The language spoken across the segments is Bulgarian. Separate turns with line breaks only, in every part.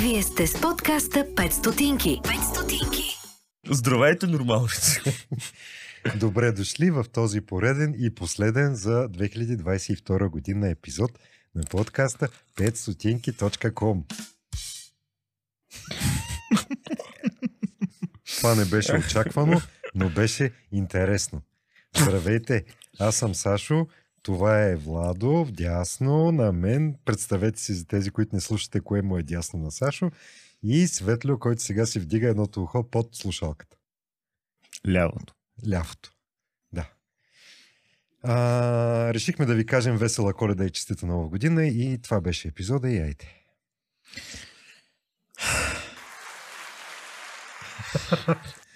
Вие сте с подкаста 5 стотинки. 5 стотинки.
Здравейте, нормалници!
Добре дошли в този пореден и последен за 2022 година епизод на подкаста 5стотинки.com Това не беше очаквано, но беше интересно. Здравейте, аз съм Сашо, това е Владо, дясно на мен. Представете си за тези, които не слушате, кое му е дясно на Сашо. И Светло, който сега си вдига едното ухо под слушалката.
Лявото.
Лявото. Да. А, решихме да ви кажем весела коледа и честита нова година и това беше епизода и айде.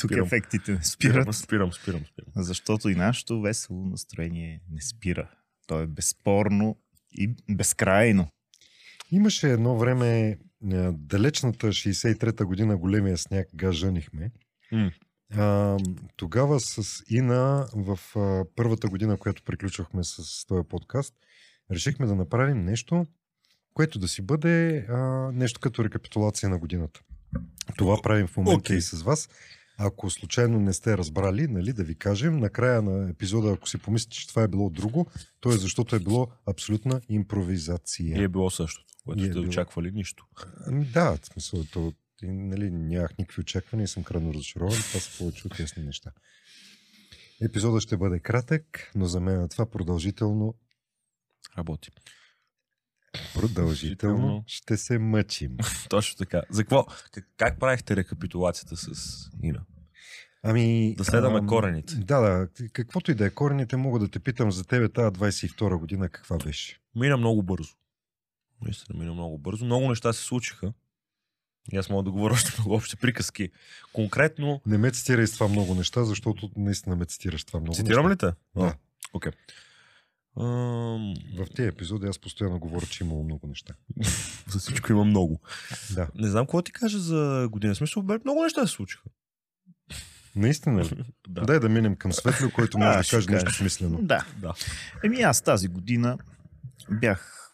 Тук
Спирам.
ефектите не спират,
спирам, спирам, спирам.
защото и нашето весело настроение не спира. То е безспорно и безкрайно.
Имаше едно време, далечната 63-та година, големия сняг, га женихме.
М.
А, тогава с Ина, в а, първата година, която приключвахме с този подкаст, решихме да направим нещо, което да си бъде а, нещо като рекапитулация на годината. Това правим в момента
Окей.
и с вас. Ако случайно не сте разбрали, нали, да ви кажем, накрая на епизода, ако си помислите, че това е било друго, то е защото е било абсолютна импровизация.
И е било същото, което
е
сте
било.
очаквали нищо.
Ами да, в смисъл, то, и, нали, нямах никакви очаквания и съм крайно разочарован. Това са повече от ясни неща. Епизодът ще бъде кратък, но за мен това продължително,
Работи.
Продължително ще се мъчим.
Точно така. За какво? Как, как правихте рекапитулацията с Ина?
Ами,
Да следваме
ам,
корените.
Да, да. Каквото и да е корените, мога да те питам за тебе тази 22 година каква беше.
Мина много бързо. Наистина мина много бързо. Много неща се случиха. И аз мога да говоря още много общи приказки. Конкретно,
Не ме цитирай с това много неща, защото наистина ме цитираш това много
цитирам
неща.
ли те?
Да.
Окей.
В тези епизоди аз постоянно говоря, че имало много неща.
За всичко има много.
Да.
Не знам какво ти кажа за година. Смисъл, бе, много неща се случиха.
Наистина ли?
Да.
Дай да минем към Светло, който може да
ще
каже нещо смислено.
Да.
да.
Еми аз тази година бях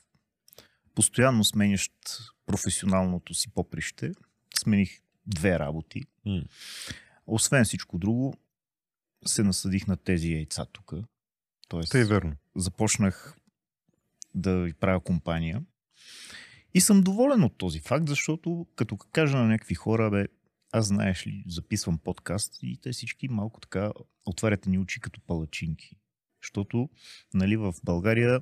постоянно сменящ професионалното си поприще. Смених две работи. Освен всичко друго, се насъдих на тези яйца тук. Тоест,
Тъй е верно.
Започнах да ви правя компания. И съм доволен от този факт, защото като кажа на някакви хора, бе, аз знаеш ли, записвам подкаст и те всички малко така отваряте ни очи като палачинки. Защото, нали, в България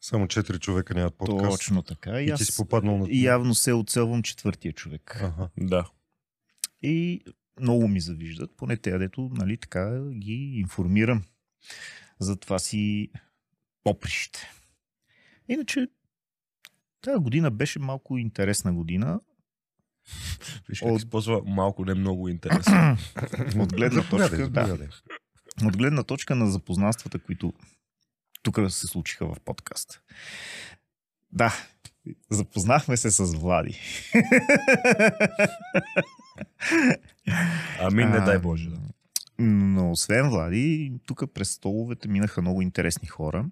Само четири човека нямат подкаст.
точно така. И,
И ти си
аз
попаднал на...
явно се оцелвам четвъртия човек.
Ага.
Да.
И много ми завиждат, поне те, дето, нали, така ги информирам за това си поприще. Иначе, тази година беше малко интересна година.
Виж как
От-
използва малко, не много интересно.
От гледна точка, да, от гледна точка на запознанствата, които тук се случиха в подкаста. Да, запознахме се с Влади.
Ами, не дай Боже. Да.
Но освен Влади, тук през столовете минаха много интересни хора.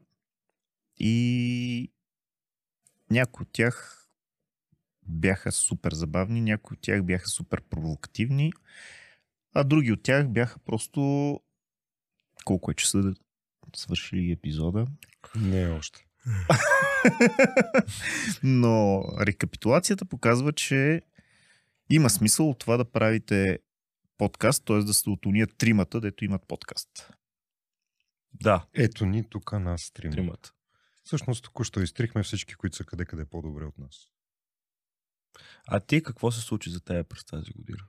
И някои от тях бяха супер забавни, някои от тях бяха супер провокативни, а други от тях бяха просто колко е часа да свършили епизода.
Не е още.
Но рекапитулацията показва, че има смисъл от това да правите подкаст, т.е. да сте от уния тримата, дето имат подкаст.
да,
Ето ни тук нас трима.
тримата.
Всъщност току-що изтрихме всички, които са къде-къде по-добре от нас.
А ти какво се случи за теб през тази година?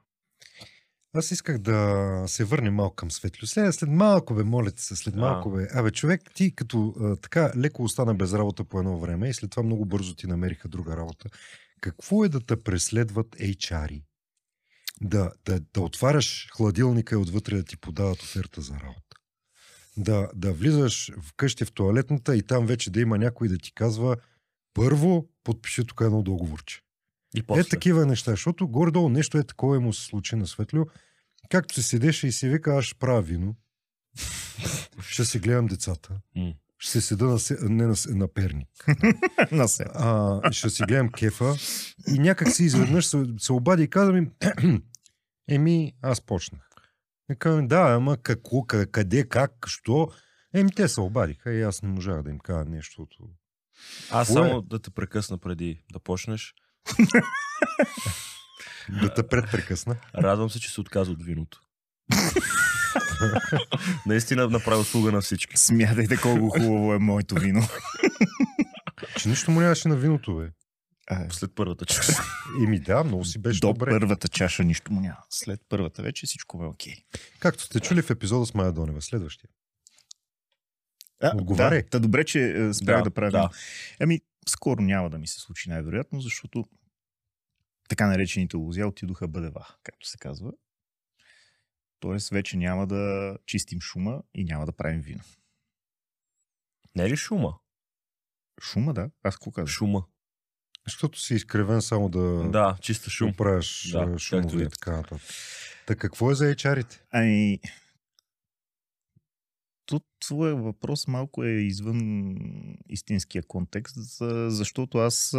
Аз исках да се върнем малко към Светлю. След, след малко, бе, моля се, след
А.
малко, бе. Абе, човек, ти като а, така леко остана без работа по едно време и след това много бързо ти намериха друга работа. Какво е да те преследват HR-и? Да, да, да отваряш хладилника и отвътре да ти подават оферта за работа. Да, да влизаш вкъщи в туалетната и там вече да има някой да ти казва първо подпиши тук едно договорче.
И
Е такива неща, защото горе-долу нещо е такова му се случи на Светлю. Както се седеше и си вика, аз ще правя вино. ще си гледам децата. Ще седа на, се- не на, се- на перник.
На се.
А, ще си гледам кефа и някак си изведнъж се, се обади и каза ми, еми, аз почнах. И казвам, да, ама какво, къ- къде, как, що? Еми, те се обадиха и аз не можах да им кажа нещо.
Аз
Кое?
само да те прекъсна преди да почнеш.
Да те предпрекъсна.
Радвам се, че се отказа от виното. Наистина направи услуга на всички.
Смятайте колко хубаво е моето вино.
Че нищо му нямаше на виното, бе.
А,
След първата част.
Еми да, много си беше
До
добре.
първата чаша нищо му няма. След първата вече всичко е окей.
Както сте чули в епизода с Майя Донева. Следващия.
А,
Отговаряй.
Да, та добре, че е, спрях да, да правя.
да.
Ами, скоро няма да ми се случи най-вероятно, защото така наречените лузя отидоха бъдева, както се казва. Тоест, вече няма да чистим шума и няма да правим вино.
Не е ли шума?
Шума, да. Аз какво казах?
Шума.
Защото си изкривен само да,
Да, чиста шум.
оправяш
Да, както
шумове
и е.
така нататък. Та какво е за HR-ите?
Ами, тут твоя въпрос малко е извън истинския контекст, за- защото аз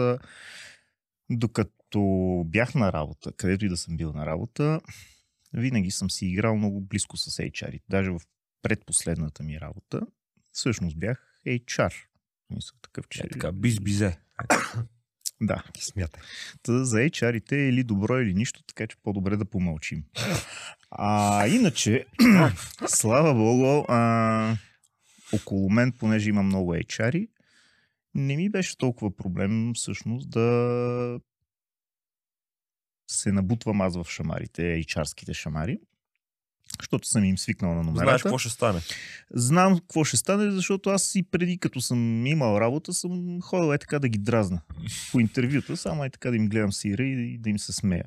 докато бях на работа, където и да съм бил на работа, винаги съм си играл много близко с HR. Даже в предпоследната ми работа, всъщност бях HR. Мисля, такъв, че...
Е, така, биз-бизе.
Да.
Смятай.
Та за HR-ите е или добро, или нищо, така че по-добре да помълчим. А иначе, слава богу, а, около мен, понеже има много HR-и, не ми беше толкова проблем всъщност да се набутвам аз в шамарите, HR-ските шамари, защото съм им свикнал на номерата.
Знаеш какво ще стане.
Знам какво ще стане, защото аз и преди, като съм имал работа, съм ходил е така да ги дразна по интервюта, само е така да им гледам сира и да им се смея.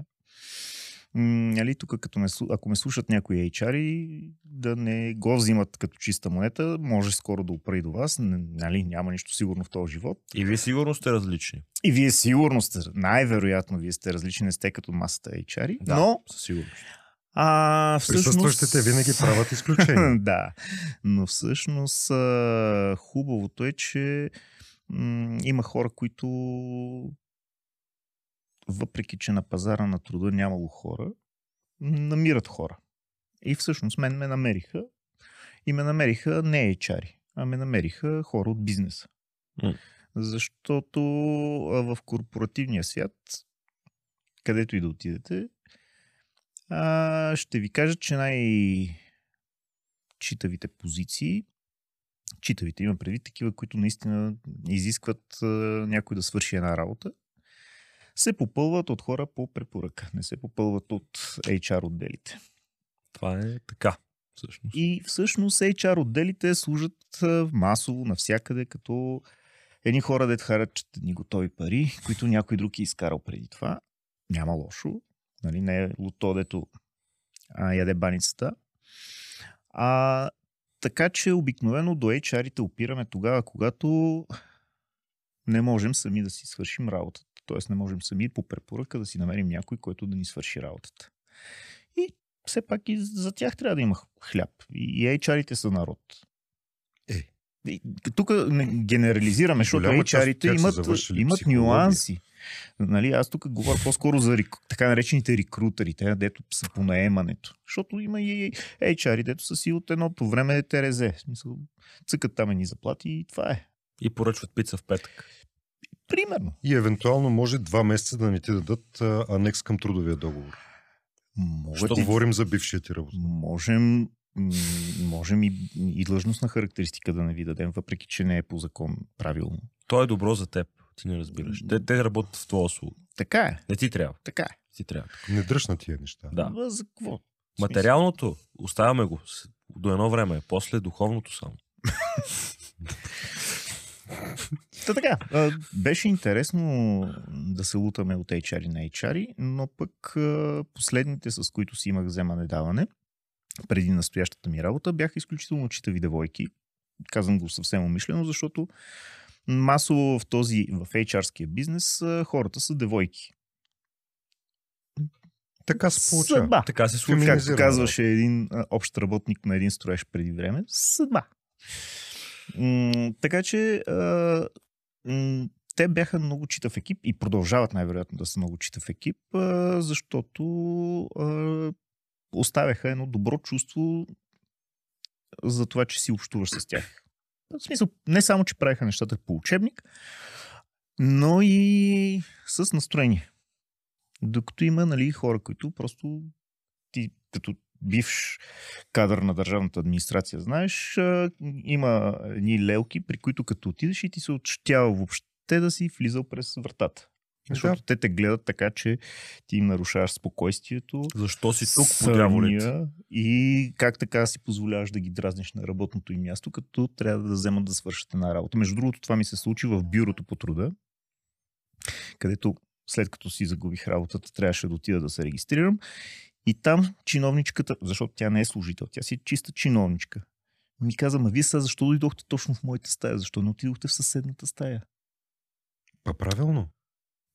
Нали, тук, като ме, ако ме слушат някои HR, да не го взимат като чиста монета, може скоро да опра и до вас. Нали, няма нищо сигурно в този живот.
И вие сигурно сте различни.
И вие сигурно сте, най-вероятно вие сте различни, не сте като масата HR,
Да,
но
със сигурност.
А, всъщност...
Присъстващите винаги правят изключение.
да, но всъщност хубавото е, че м- има хора, които въпреки, че на пазара на труда нямало хора, намират хора. И всъщност мен ме намериха и ме намериха не HR, а ме намериха хора от бизнеса. Защото в корпоративния свят, където и да отидете, а, ще ви кажа, че най- читавите позиции, читавите има предвид такива, които наистина изискват а, някой да свърши една работа, се попълват от хора по препоръка, не се попълват от HR отделите.
Това е така. Всъщност.
И всъщност HR отделите служат масово навсякъде като едни хора, дет харчат едни готови пари, които някой друг е изкарал преди това. Няма лошо. Нали, не е лото, дето а, яде баницата. А, така че обикновено до HR-ите опираме тогава, когато не можем сами да си свършим работата. Тоест не можем сами по препоръка да си намерим някой, който да ни свърши работата. И все пак и за тях трябва да има хляб. И HR-ите са народ.
Е.
Тук не генерализираме, защото HR-ите имат, имат
психология.
нюанси. Нали, аз тук говоря по-скоро за рек... така наречените рекрутери, те, дето са по наемането. Защото има и HR, дето са си от едното време ТРЗ. Смисъл, цъкат там едни заплати и това е.
И поръчват пица в петък.
Примерно.
И евентуално може два месеца да не ти дадат анекс към трудовия договор.
Могат
Що
и-
говорим за бившия ти работа.
Можем, можем и, и длъжностна характеристика да не ви дадем, въпреки че не е по закон правилно.
То е добро за теб. Ти не разбираш. Те, те работят в твоя услуга.
Така е,
Не ти трябва.
така е.
Ти трябва.
Не дръж на тия неща.
Да.
Ма За какво?
Материалното, оставяме го до едно време. После духовното само.
Та така, а, беше интересно да се лутаме от HR на HR, но пък а, последните, с които си имах вземане-даване, преди настоящата ми работа, бяха изключително читави девойки. Казвам го съвсем умишлено, защото масово в този, в HR-ския бизнес, хората са девойки.
Така се получава.
Съдба.
Така се случва.
Както казваше един общ работник на един строеж преди време, съдба. М, така че а, м, те бяха много читав екип и продължават най-вероятно да са много читав екип, а, защото а, оставяха едно добро чувство за това, че си общуваш с тях. В смисъл, не само, че правиха нещата по учебник, но и с настроение. Докато има нали, хора, които просто ти като бивш кадър на държавната администрация, знаеш, има едни лелки, при които като отидеш и ти се отщява въобще да си влизал през вратата. Защото
Да.
те те гледат така, че ти им нарушаваш спокойствието,
Защо си тук по дяволите?
съня и как така си позволяваш да ги дразниш на работното им място, като трябва да вземат да свършат една работа. Между другото, това ми се случи в бюрото по труда, където след като си загубих работата, трябваше да отида да се регистрирам. И там чиновничката, защото тя не е служител, тя си е чиста чиновничка, ми каза, ма вие сега защо дойдохте точно в моята стая? Защо не отидохте в съседната стая?
Па правилно.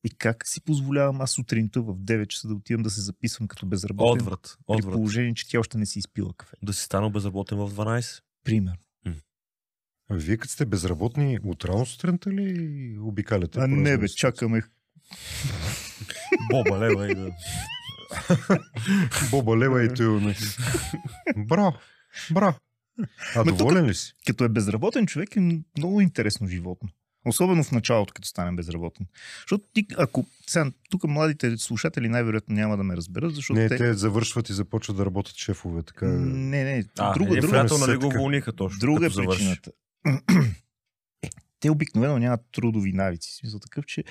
И как си позволявам аз сутринта в 9 часа да отивам да се записвам като безработен?
Отврат.
При
Отврат.
положение, че тя още не си изпила кафе.
Да си станал безработен в 12.
Примерно.
А вие като сте безработни, от рано сутринта ли обикаляте?
А не бе, чакаме.
Боба лева и да...
Боба лева и той. Браво, браво. А
тук-
доволен ли си?
Като е безработен човек е много интересно животно. Особено в началото, като стане безработен. Защото ти, ако сега, тук младите слушатели най-вероятно няма да ме разберат, защото
Не,
те...
те завършват и започват да работят шефове. Така...
Не, не,
А,
друга,
един
друга,
приятел нали го уволниха точно.
друга е причината. Те обикновено нямат трудови навици. В смисъл такъв, че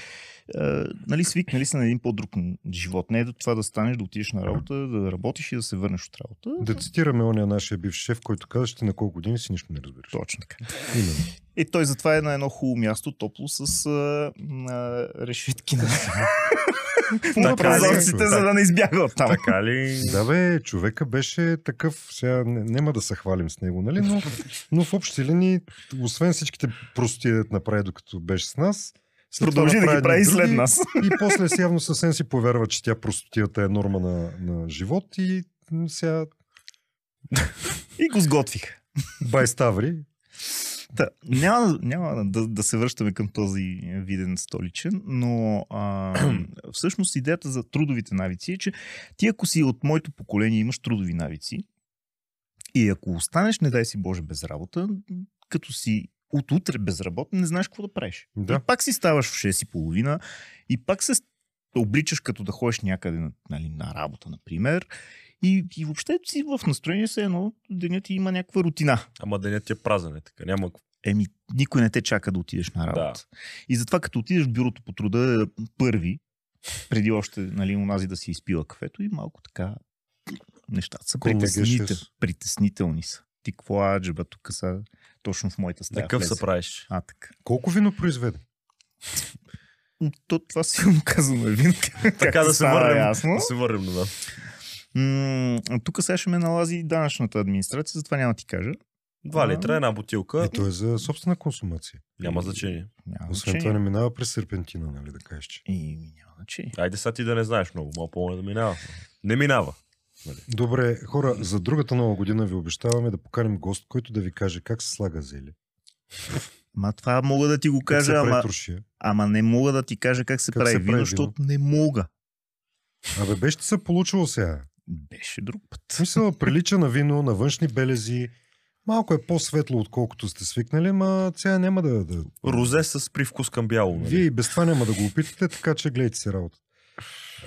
а, нали, свикнали са на един по-друг живот. Не е да това да станеш, да отидеш на работа, да работиш и да се върнеш от работа.
Да цитираме ония нашия бивш шеф, който каза, че ти на колко години си нищо не разбираш.
Точно така.
Именно.
И той затова е на едно хубаво място, топло, с а, а, решетки на, прозорците, за да не избяга от там.
Така ли?
Да бе, човека беше такъв, сега не- няма да се хвалим с него, нали? Но, но в общи линии, освен всичките простоти да направи докато беше с нас,
Продължи да ги прави
едни
след
други
нас.
И после си явно съвсем си повярва, че тя простотията е норма на, на живот и сега
И го сготвих.
бай ставри.
Та, няма няма да, да се връщаме към този виден столичен, но а, всъщност идеята за трудовите навици е, че ти ако си от моето поколение имаш трудови навици и ако останеш, не дай си Боже, без работа, като си от утре безработен, не знаеш какво да правиш.
Да.
И пак си ставаш в 6.30 и пак се обличаш като да ходиш някъде нали, на работа, например. И, и въобще си в настроение се едно, денят има някаква рутина.
Ама денят ти е празен, е така. Няма...
Еми, никой не те чака да отидеш на работа. Да. И затова като отидеш в бюрото по труда е, първи, преди още нали, унази да си изпила кафето и малко така нещата са притеснител, притеснителни са. Ти какво аджба тук са точно в моята стая.
Такъв се правиш.
А, така.
Колко вино произведе?
То, това силно казано е вин.
Така да се върнем.
Ясно.
Да се върнем на
М, тук сега ще ме налази данъчната администрация, затова няма да ти кажа.
Два литра, една бутилка.
И то е за собствена консумация.
Няма значение.
Няма
Освен
значение.
това не минава през серпентина, нали да кажеш, че.
И няма значение.
Айде сега ти да не знаеш много. Малко по да минава. Не минава.
Добре, хора, за другата нова година ви обещаваме да поканим гост, който да ви каже как се слага зеле.
Ма това мога да ти го кажа, ама, ама не мога да ти кажа как се
Как
прави
се
вино,
прави
защото не мога.
Абе, беше ти се получило сега.
Беше друг път.
В смисъл, прилича на вино, на външни белези. Малко е по-светло, отколкото сте свикнали, ма сега няма да... да...
Розе с привкус към бяло. Нали?
Вие и без това няма да го опитате, така че гледайте си работа.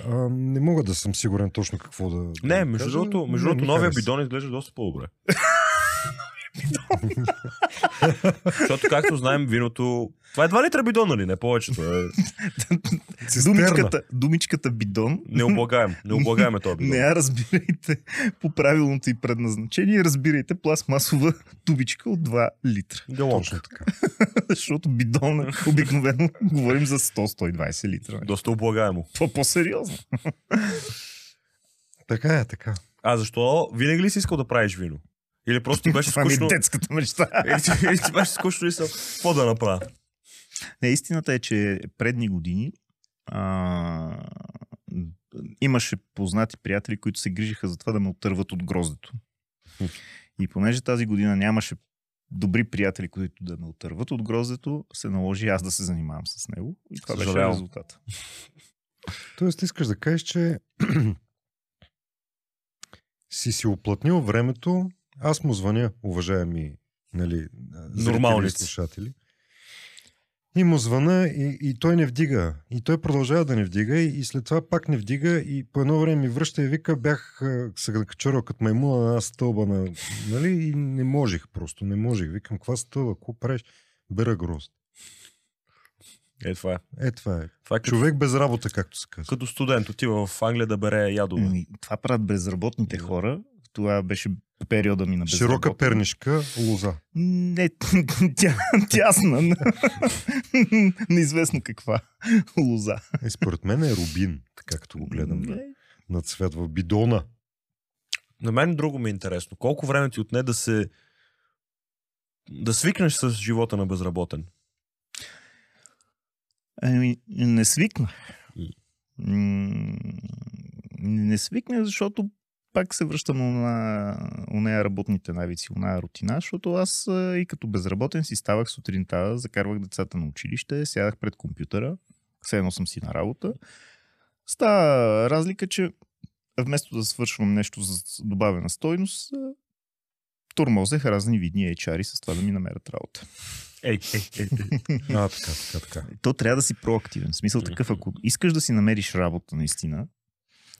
А, не мога да съм сигурен точно какво да. да
Не,
ви
между другото, между другото новия
хареса.
бидон изглежда доста по-добре. Защото, както знаем, виното... Това е 2 литра бидон, нали? Не повечето. Е...
Думичката, думичката бидон
Не облагаем. Не облагаем този бидон.
не я разбирайте по правилното и предназначение, разбирайте пластмасова тубичка от 2 литра.
Галонка.
Точно така.
Защото бидон е обикновено говорим за 100-120 литра.
Доста облагаемо.
Това по-сериозно.
Така е, така.
А защо винаги ли си искал да правиш вино? Или просто ти беше
Това ми е
скучно?
детската мечта.
Или ти, беше скучно и съм, какво да направя?
Не, истината е, че предни години а, имаше познати приятели, които се грижиха за това да ме отърват от гроздето. И понеже тази година нямаше добри приятели, които да ме отърват от гроздето, се наложи аз да се занимавам с него. И това беше
Съжалявам.
резултата.
Тоест, искаш да кажеш, че си си оплътнил времето. Аз му звъня, уважаеми нали, зрители и
Нормалници.
слушатели. И му звъна и, и той не вдига. И той продължава да не вдига и, и след това пак не вдига и по едно време ми връща и вика, бях а, се качурал като маймуна на една стълба на, нали, и не можех просто, не можех. Викам, каква стълба, какво правиш? Бера грозд.
Е, това е.
Е, това е.
Това е като,
Човек без работа, както се казва.
като студент отива в Англия да бере ядове.
Ами, Това правят безработните хора. Това беше периода ми на
Широка
безработни.
пернишка, лоза.
Не, тя, тясна. Неизвестно каква лоза.
Е, според мен е рубин, така като го гледам на,
Не.
на цвет в бидона.
На мен друго ми е интересно. Колко време ти отне да се да свикнеш с живота на безработен?
Ами, не свикнах.
М,
Не свикнах, защото пак се връщам на нея работните навици, на рутина, защото аз и като безработен си ставах сутринта, закарвах децата на училище, сядах пред компютъра, все едно съм си на работа. Става разлика, че вместо да свършвам нещо за добавена стойност, тормозех разни видни HR с това да ми намерят работа.
Ей, ей, ей, ей.
А, така, така, така.
То трябва да си проактивен. В смисъл такъв, ако искаш да си намериш работа наистина,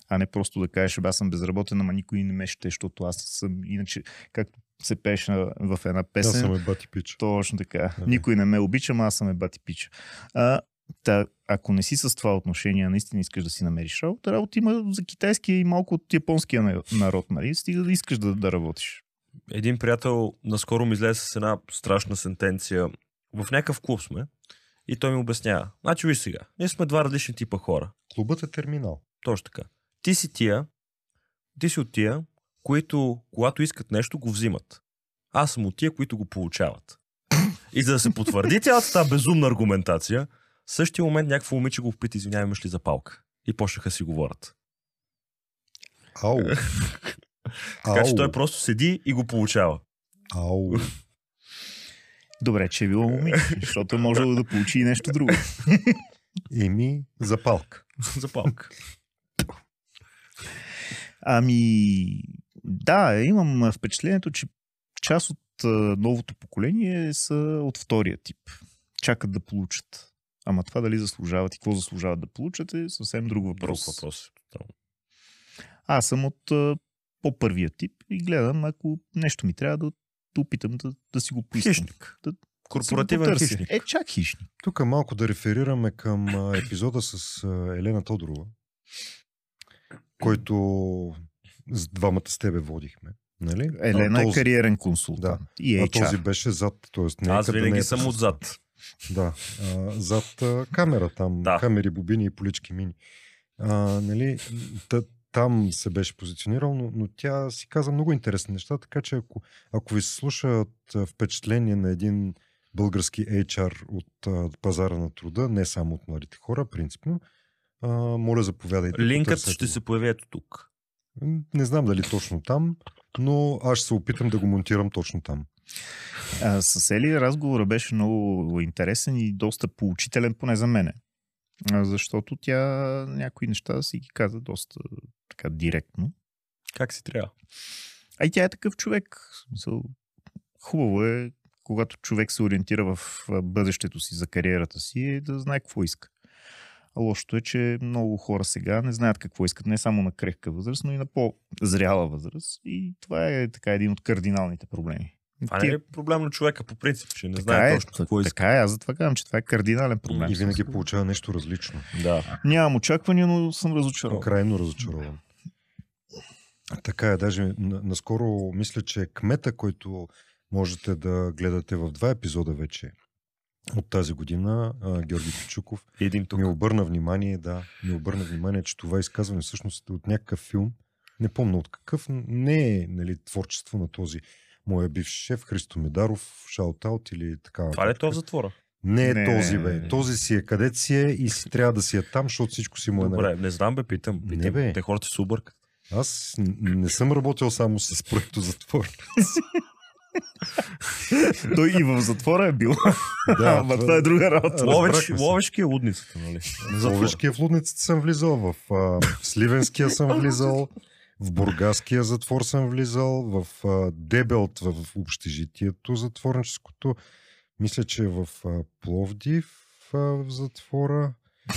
а не просто да кажеш, «Бе, аз съм безработен, ама никой не ме ще, защото аз съм иначе, както се пеше на- в една
Аз
песен.
съм е бати пич.
Точно така.
Да.
Никой не ме обича, ама аз съм е бати пича. А, та, ако не си с това отношение, а наистина искаш да си намериш работа, работа има за китайския и малко от японския на- народ, нали? Стига да искаш да, да работиш.
Един приятел наскоро ми излезе с една страшна сентенция. В някакъв клуб сме и той ми обяснява. Значи виж сега, ние сме два различни типа хора.
Клубът е терминал.
Точно така. Ти си тия, ти си от тия, които когато искат нещо, го взимат. Аз съм от тия, които го получават. И за да се потвърди цялата тази безумна аргументация, в същия момент някакво момиче го попита, извинявай, имаш ли запалка? И почнаха си говорят.
Ау.
Така че той просто седи и го получава.
Ау.
Добре, че е било момиче, защото е можело да получи и нещо друго.
Еми, запалка.
Запалка.
Ами, да, имам впечатлението, че част от новото поколение са от втория тип. Чакат да получат. Ама това дали заслужават и какво заслужават да получат е съвсем друг въпрос.
Друг въпрос.
Аз съм от по-първия тип и гледам, ако нещо ми трябва да, да опитам да, да си го поискам.
Хищник.
Да-
Корпоративен
да
хищник.
Е, чак хищник.
Тук малко да реферираме към епизода с Елена Тодорова, който с двамата с тебе водихме. Нали?
Елена
а,
е
този,
кариерен консултант. И
а
HR.
този беше зад, т.е. не е
Аз
къде не
винаги
е
съм отзад.
Да, а, зад а, камера там,
Да.
камери, бобини и полички мини. А, нали, та, там се беше позиционирал, но, но тя си каза много интересни неща, така че ако, ако ви се слушат а, впечатление на един български HR от а, пазара на труда, не само от младите хора, принципно, а, моля заповядайте.
Линкът ще се появи ето тук.
Не знам дали точно там, но аз ще се опитам да го монтирам точно там.
А, с Ели разговора беше много интересен и доста поучителен, поне за мене. Защото тя някои неща си ги каза доста така директно.
Как си трябва?
А и тя е такъв човек. Хубаво е, когато човек се ориентира в бъдещето си за кариерата си, е да знае какво иска. Лошото е, че много хора сега не знаят какво искат, не само на крехка възраст, но и на по-зряла възраст. И това е така един от кардиналните проблеми.
Това не
Тия-
е проблем на човека по принцип, че не
така
знае
е,
точно какво иска.
така е, аз затова казвам, че това е кардинален проблем.
И винаги получава нещо различно.
Да.
Нямам очаквания, но съм разочарован.
Крайно разочарован. Така е, даже на- наскоро мисля, че кмета, който можете да гледате в два епизода вече от тази година, а, Георги Пичуков,
Един тук.
ми обърна внимание, да, ми обърна внимание, че това изказване всъщност е от някакъв филм, не помня от какъв, не е нали, творчество на този моя бивш шеф Христо Медаров, шаут-аут или така.
Това ли е то в затвора?
Не е
Не.
този, бе. Този си е където си е и си трябва да си е там, защото всичко си му е.
Добре, не знам бе, питам.
Не,
питам.
бе.
Те хората се объркат.
Аз не съм работил само с проекто затвор.
Той и в затвора е бил.
Да,
Ама това е друга работа.
Ловеч, ловешки е лудницата, нали?
В Ловешкия в Лудницата съм влизал, в, а, в Сливенския съм влизал, в Бургаския затвор съм влизал, в а, Дебелт, в, в общежитието затворническото. Мисля, че в а, Пловдив в затвора.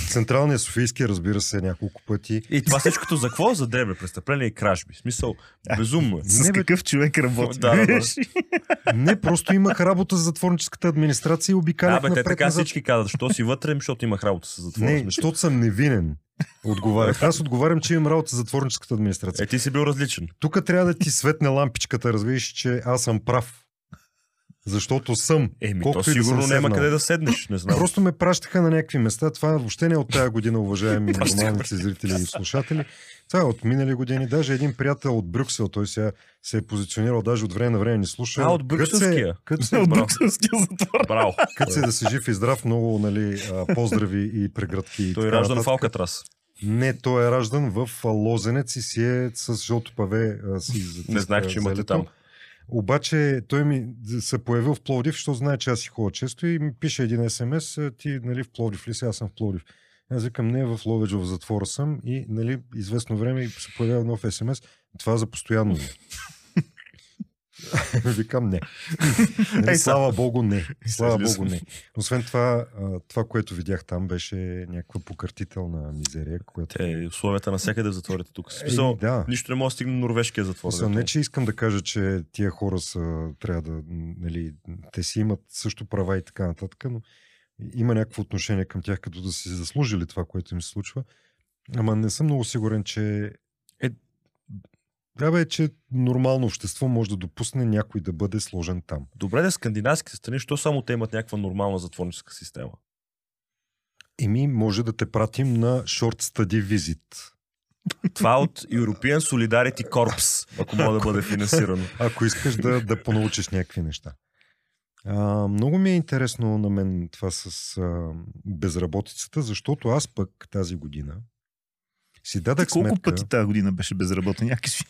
Централния Софийски, разбира се, няколко пъти.
И това всичкото за какво? За дребе престъпление и кражби. Смисъл, безумно е.
С
Не,
какъв човек работи?
Да, да, да.
Не, просто имах работа за затворническата администрация и
Да,
обикалях
бе, те така
назад.
всички казват, що си вътре, ами, защото имах работа с затвора.
Не, защото съм невинен. Отговарях. Аз отговарям, че имам работа за затворническата администрация.
Е, ти си бил различен.
Тук трябва да ти светне лампичката, разбираш, че аз съм прав. Защото съм.
Еми, то
да
сигурно
съм
няма къде да седнеш, не знам.
Просто ме пращаха на някакви места. Това въобще не е от тая година, уважаеми
Пращаха
нормални зрители и слушатели. Това е от минали години. Даже един приятел от Брюксел, той сега се е позиционирал, даже от време на време ни слуша.
А, от брюкселския?
Кът се,
От. Брюкселския затвор.
Браво.
кът се да си жив и здрав, много нали, поздрави и преградки.
Той е раждан в. Алкатрас.
Не, той е раждан в Лозенец и си е с жълто паве. Си
Не знаех, че имате там.
Обаче той ми се появил в Пловдив, защото знае, че аз си ходя често и ми пише един смс, «А, ти нали, в Пловдив ли си, аз съм в Пловдив. Аз викам, не, в Ловеч в затвора съм и нали, известно време се появява нов смс, това за постоянно. ли е?» Викам не. Нали,
Ей,
слава Богу, не. Слава. Богу, не. Освен това, това, което видях там, беше някаква покъртителна мизерия, която...
Те, условията навсякъде в затворите тук. Смисъл,
да.
нищо не може да стигне норвежкия затвор. Дето.
не, че искам да кажа, че тия хора са, трябва да, нали, те си имат също права и така нататък, но има някакво отношение към тях, като да си заслужили това, което им се случва. Ама не съм много сигурен, че е, да бе, че нормално общество може да допусне някой да бъде сложен там.
Добре, да скандинавските страни, що само те имат някаква нормална затворническа система?
Еми, може да те пратим на short study visit.
Това от European Solidarity Corps, ако мога да бъде финансирано.
ако искаш да, да понаучиш някакви неща. А, много ми е интересно на мен това с а, безработицата, защото аз пък тази година си
Ти
дадах
колко
сметка...
пъти тази година беше безработен? Някакси.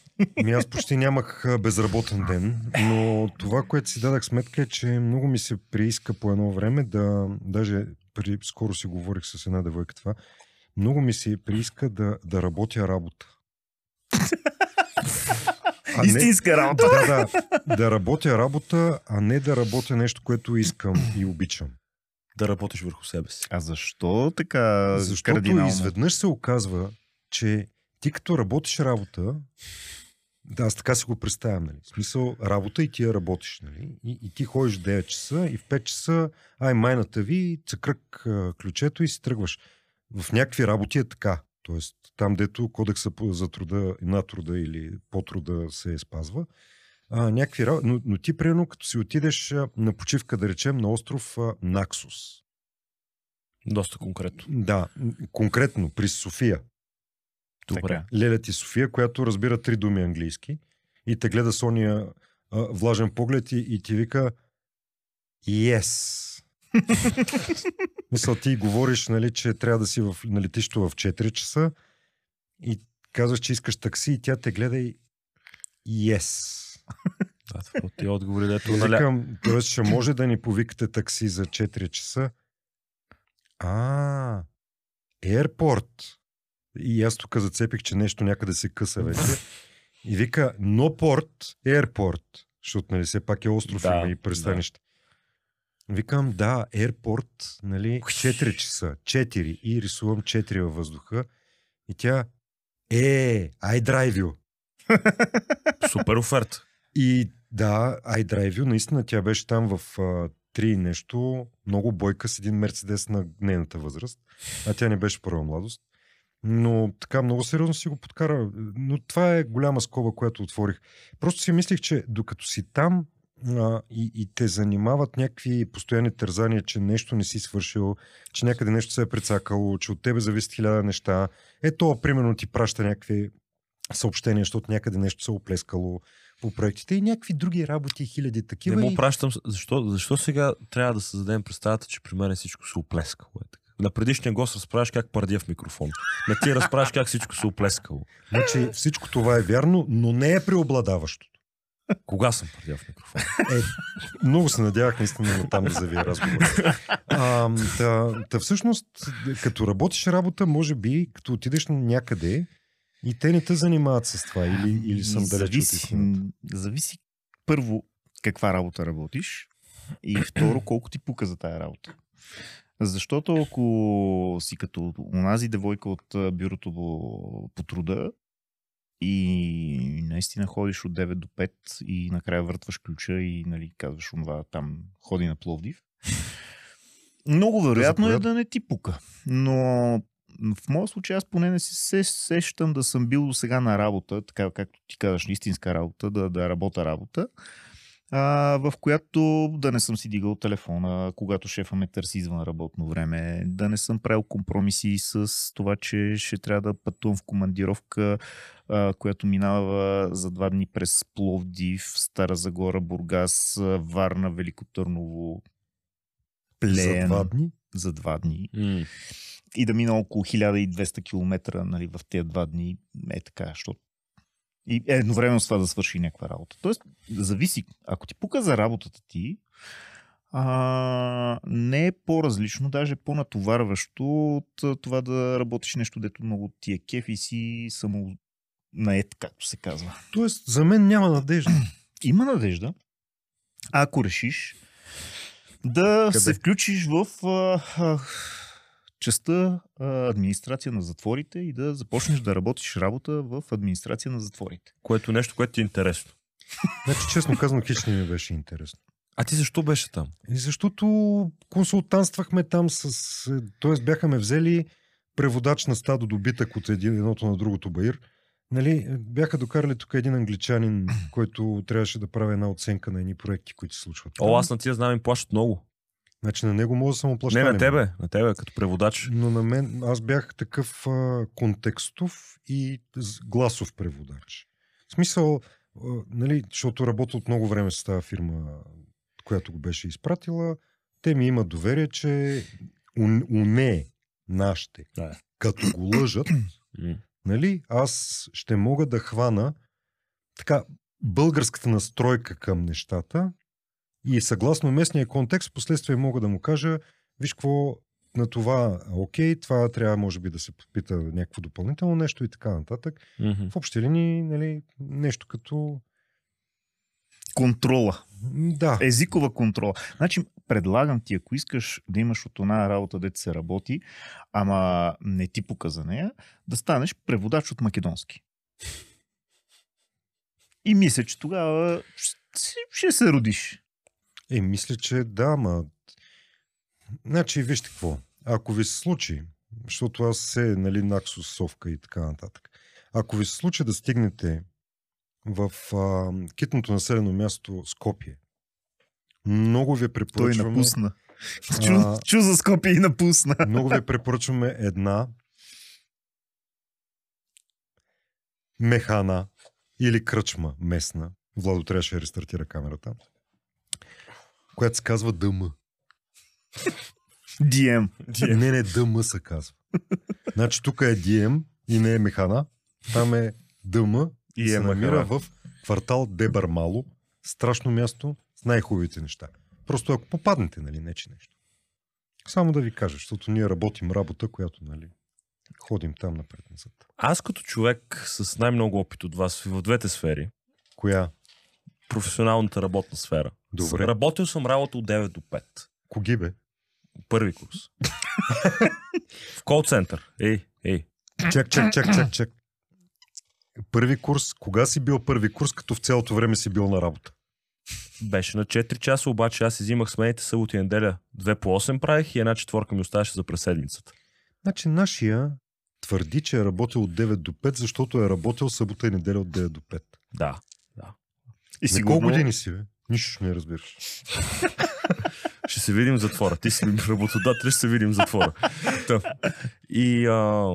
Ми аз почти нямах безработен ден, но това, което си дадах сметка е, че много ми се прииска по едно време да, даже при, скоро си говорих с една девойка това, много ми се прииска да, да работя работа. А не-
Истинска работа.
Да, да. Да работя работа, а не да работя нещо, което искам и обичам.
Да работиш върху себе си.
А защо така
Защото
кардинално?
изведнъж се оказва, че ти като работиш работа, да, аз така си го представям, нали? В смисъл, работа и ти я работиш, нали? И, и ти ходиш в 9 часа и в 5 часа, ай майната ви, цъкрък ключето и си тръгваш. В някакви работи е така. Тоест, там, дето кодекса за труда, на труда или по труда се спазва, а, някакви работи. Но, но ти, примерно, като си отидеш на почивка, да речем, на остров Наксус.
Доста конкретно.
Да, конкретно при София.
Добре.
Така.
Ти София, която разбира три думи английски и те гледа с ония а, влажен поглед и, и ти вика Yes. Мисъл, ти говориш, нали, че трябва да си в, на летището в 4 часа и казваш, че искаш такси и тя те гледа и Yes.
Да, от тия отговори, дето наля...
викам, т.е. ще може да ни повикате такси за 4 часа. А, Airport. И аз тук зацепих, че нещо някъде се къса вече. И вика, но порт, Airport. Защото, нали, все пак е остров
Да,
и пристанище. Викам, да, Airport, нали, 4 часа, 4. И рисувам 4 във въздуха. И тя, е, I drive you.
Супер оферта.
И да, iDrive You, наистина тя беше там в три нещо, много бойка с един Мерцедес на нейната възраст, а тя не беше първа младост. Но така много сериозно си го подкара. Но това е голяма скоба, която отворих. Просто си мислих, че докато си там а, и, и те занимават някакви постоянни тързания, че нещо не си свършил, че някъде нещо се е прецакало, че от тебе зависят хиляда неща. Ето, примерно ти праща някакви съобщения, защото някъде нещо се е оплескало по проектите и някакви други работи, хиляди такива.
Не му
и...
пращам. Защо, защо сега трябва да създадем представата, че при мен всичко се оплескало? Е така? На предишния гост разправяш как пардия в микрофон. На ти разправяш как всичко се оплескало.
Значи всичко това е вярно, но не е преобладаващото.
Кога съм пърдял в микрофон?
Е, много се надявах наистина на там да завия разговор. А, та, та всъщност, като работиш работа, може би, като отидеш на някъде и те не те занимават с това или, или съм далеч от
зависи,
истината.
м, зависи първо каква работа работиш и второ колко ти пука за тая работа. Защото ако си като онази девойка от бюрото по, по труда и наистина ходиш от 9 до 5 и накрая въртваш ключа и нали, казваш онова там ходи на Пловдив, много вероятно е да не ти пука. Но в моя случай аз поне не се сещам да съм бил до сега на работа, така както ти казваш, истинска работа, да, да работя работа, а, в която да не съм си дигал телефона, когато шефа ме търси извън работно време, да не съм правил компромиси с това, че ще трябва да пътувам в командировка, а, която минава за два дни през Пловдив, Стара Загора, Бургас, Варна, Велико Търново,
За
Плеен
два дни.
за два дни
М.
и да мина около 1200 км нали, в тези два дни. Е така, защото и едновременно с това да свърши някаква работа. Тоест, зависи. Ако ти пука за работата ти, а, не е по-различно, даже по-натоварващо от това да работиш нещо, дето много ти е кеф и си само наед, както се казва.
Тоест, за мен няма надежда.
Има надежда, ако решиш да
Къде?
се включиш в а, а, частта а, администрация на затворите и да започнеш да работиш работа в администрация на затворите.
Което е нещо, което ти е интересно.
Значи, честно казвам, хич не ми беше интересно.
А ти защо беше там?
И защото консултантствахме там с... Тоест бяха ме взели преводач на стадо добитък от един, едното на другото баир. Нали, бяха докарали тук един англичанин, който трябваше да прави една оценка на едни проекти, които се случват.
О, аз на тия знам им плащат много.
Значи на него може да съм
Не
оплащали.
на тебе, на тебе като преводач.
Но на мен, аз бях такъв а, контекстов и гласов преводач. В смисъл, а, нали, защото работя от много време с тази фирма, която го беше изпратила, те ми имат доверие, че у- уне нашите,
Да.
като го лъжат, нали, аз ще мога да хвана така българската настройка към нещата и съгласно местния контекст, в последствие мога да му кажа, виж какво на това, окей, това трябва може би да се подпита някакво допълнително нещо и така нататък.
Мгм.
В общи линии, нали, нещо като...
Контрола.
Да,
Езикова контрола. Значи, предлагам ти, ако искаш да имаш от една работа, дето се работи, ама не ти пука за нея, да станеш преводач от македонски. И мисля, че тогава ще се родиш.
Е, мисля, че да, ма... Значи, вижте какво. Ако ви се случи, защото аз се, нали, Наксус, Совка и така нататък. Ако ви се случи да стигнете в а, китното населено място Скопие, много ви
Той
препоръчваме...
напусна.
А-
Чу, чу за Скопие и напусна.
Много ви препоръчваме една механа или кръчма местна. Владо трябваше да рестартира камерата. Която се казва ДМ.
DM.
Не, не, ДМ се казва. Значи тук е DM и не е механа. Там е ДМ и
И
се
е
намира в квартал Дебърмало. Страшно място с най-хубавите неща. Просто ако попаднете, нали, не че нещо. Само да ви кажа, защото ние работим работа, която, нали, ходим там напред-назад.
Аз като човек с най-много опит от вас в двете сфери,
Коя?
Професионалната работна сфера.
Добре.
Работил съм работа от 9 до 5.
Коги бе?
Първи курс. в кол център. Ей, ей.
Чак, чак, чак, чак, чак. Първи курс. Кога си бил първи курс, като в цялото време си бил на работа?
Беше на 4 часа, обаче аз си взимах смените събота и неделя. Две по 8 правих и една четворка ми оставаше за преседмицата.
Значи нашия твърди, че е работил от 9 до 5, защото е работил събота и неделя от 9 до 5.
Да.
И
На колко години си, бе? Нищо не разбираш.
Ще се видим в затвора. Ти си работодател, ще се видим в затвора. Та. И а,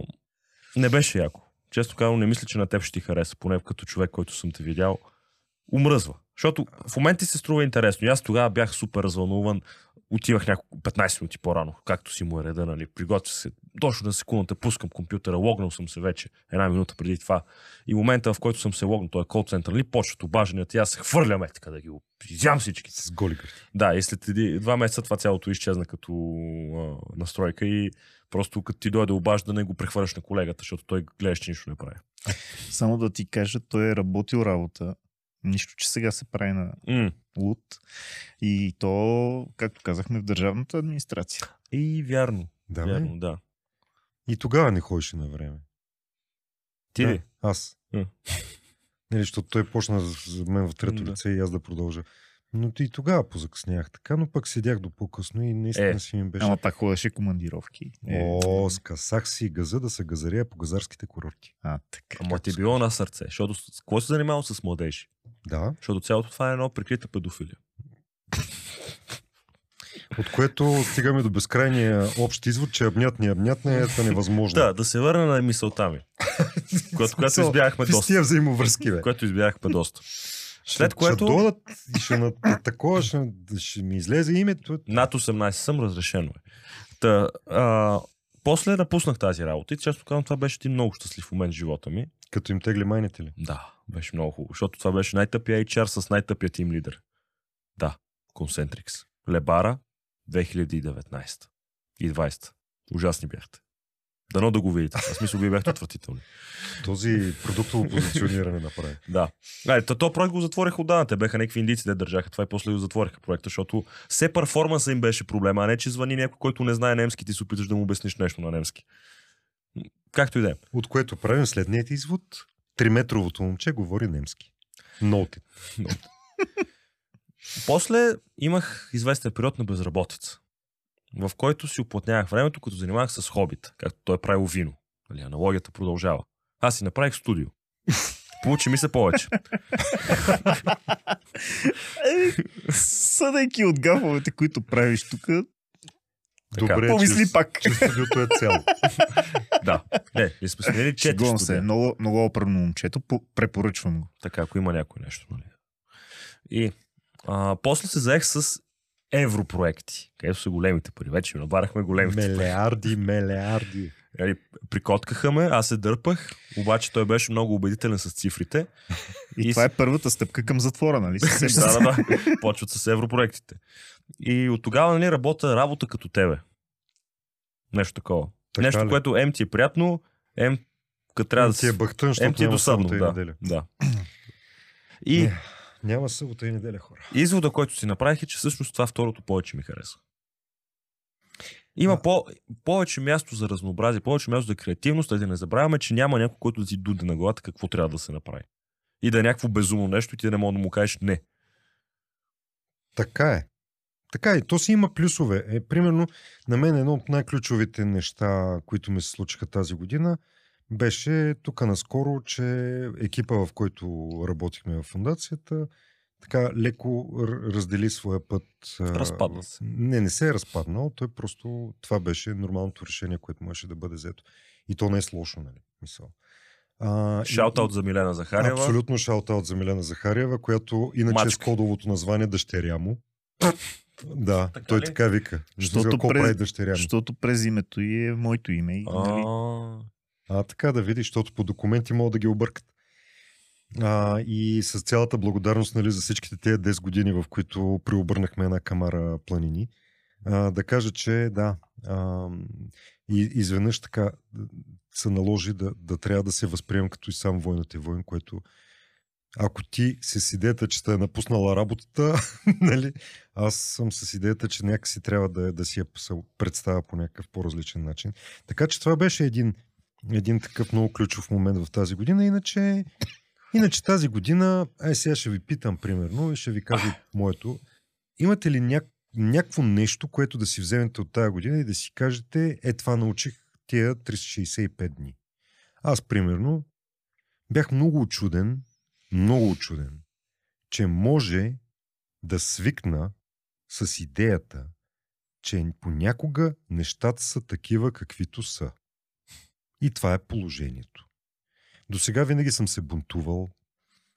не беше яко. Често казвам, не мисля, че на теб ще ти хареса, поне като човек, който съм те видял. Умръзва. Защото в момента се струва интересно. И аз тогава бях супер развълнуван. Отивах няколко 15 минути по-рано, както си му е реда, нали, приготвя се, точно на секундата пускам компютъра, логнал съм се вече една минута преди това. И момента, в който съм се логнал, той е кол център, нали, почват обажданията и аз се хвърлям е така да ги изям всички.
С голи гърди.
Да, и след еди, два месеца това цялото изчезна като а, настройка и просто като ти дойде обаждане го прехвърляш на колегата, защото той гледаш, че нищо не прави.
Само да ти кажа, той е работил работа. Нищо, че сега се прави на
М.
луд. И то, както казахме, в държавната администрация.
И вярно,
Да,
вярно, да.
И тогава не ходеше на време.
Ти
да,
ли?
Аз.
М.
Нали, защото той почна за мен в трето
Да.
лице и аз да продължа. Но и тогава позакъснях така, но пък седях до по-късно и наистина
Е,
си ми беше.
Ама пак ходеше командировки. Е,
О, скъсах си газа да се газаря по газарските курорти.
а, така.
Ама ти е било на сърце, защото какво се занимавал с младежи?
Да,
Защото цялото това е едно прикрита педофилия.
от което стигаме до безкрайния общ извод, че абнят не абнят не е невъзможно.
Да, да се върна на мисълта ми. Която, която избягахме доста.
тия взаимовръзки, бе?
Което избягахме доста. След
Ще
което
дойдат и ще на такова, ще, ще ми излезе името.
над 18 съм, разрешено е. Та, а, после напуснах тази работа и често казвам, това беше един много щастлив момент в живота ми.
Като им тегли майните ли?
Да, беше много хубаво, защото това беше най-тъпия HR с най-тъпия тим лидер. Да, Concentrix. Лебара 2019 и 20. Ужасни бяхте. Дано да го видите. В смисъл, вие бяхте отвратителни.
Този продуктово позициониране направи.
Да. А, то, то проект го затвориха отдавна. Те беха някакви индийци, да държаха това и после го затвориха проекта, защото все перформанса им беше проблема, а не че звъни някой, който не знае немски, ти се опиташ да му обясниш нещо на немски. Както и да е.
От което правим следният извод. Триметровото момче говори немски. Ноутит.
После имах известен период на безработица, в който си уплътнявах времето, като занимавах с хобита, както той е правил вино. Нали, аналогията продължава. Аз си направих студио. Получи ми се повече.
Съдейки от гафовете, които правиш тук,
Добре,
помисли
че,
пак.
че студиото е цяло.
да. Не, ние сме сменили четири
се. Много, много оправно момчето. по- Препоръчвам го.
Така, ако има някой нещо. Нали. И а, после се заех с европроекти, където са големите пари. Вече набарахме големите пари.
Мелеарди, мелеарди.
Нали, прикоткаха ме, аз се дърпах, обаче той беше много убедителен с цифрите.
И,
И
това
с-
е първата стъпка към затвора, нали?
Да, да, да. Почват с европроектите. И от тогава нали, работя работа като тебе. Нещо такова.
Така
Нещо,
ли?
което М ти е приятно, М като трябва да
Ти е
си...
бъхтън,
М
защото
ти е досадно, да. да. И
Не. Няма събота и неделя, хора.
извода, който си направих е, че всъщност това второто повече ми хареса. Има
А.
по, повече място за разнообразие, повече място за креативност, а да не забравяме, че няма някой, който да ти дуде на главата какво трябва да се направи. И да е някакво безумно нещо и ти да не мога да му кажеш не.
Така е. Така е. То си има плюсове. Е, примерно, на мен едно от най-ключовите неща, които ми се случиха тази година, беше тук наскоро, че екипа, в който работихме в фундацията, така леко раздели своя път.
Разпадна се.
Не, не се е разпаднал. Той просто това беше нормалното решение, което можеше да бъде взето. И то не е с лошо, нали? Мисъл. И-
Шаутаут за Милена Захарева.
Абсолютно шаутаут за Милена Захариева, която иначе е с
Мачка.
кодовото название дъщеря му. Да,
Така
той
ли?
така вика.
Защото през-
прави дъщеря?
Защото през името й е моето име. И, нали,
А,
така да видиш, защото по документи могат да ги объркат. А, и с цялата благодарност нали, за всичките тези 10 години, в които преобърнахме една камара планини, а, да кажа, че да, а, и изведнъж така се наложи да, да трябва да се възприемам като и сам войнат е войн, което ако ти с идеята, че сте е напуснала работата, нали, аз съм с идеята, че някакси трябва да, да си я представя по някакъв по-различен начин. Така че това беше един, един такъв много ключов момент в тази година. Иначе, иначе тази година, ай сега ще ви питам примерно и ще ви кажа моето. Имате ли ня, някакво нещо, което да си вземете от тази година и да си кажете, е това научих тия 365 дни. Аз примерно бях много очуден, много очуден, че може да свикна с идеята, че понякога нещата са такива каквито са. И това е положението. До сега винаги съм се бунтувал,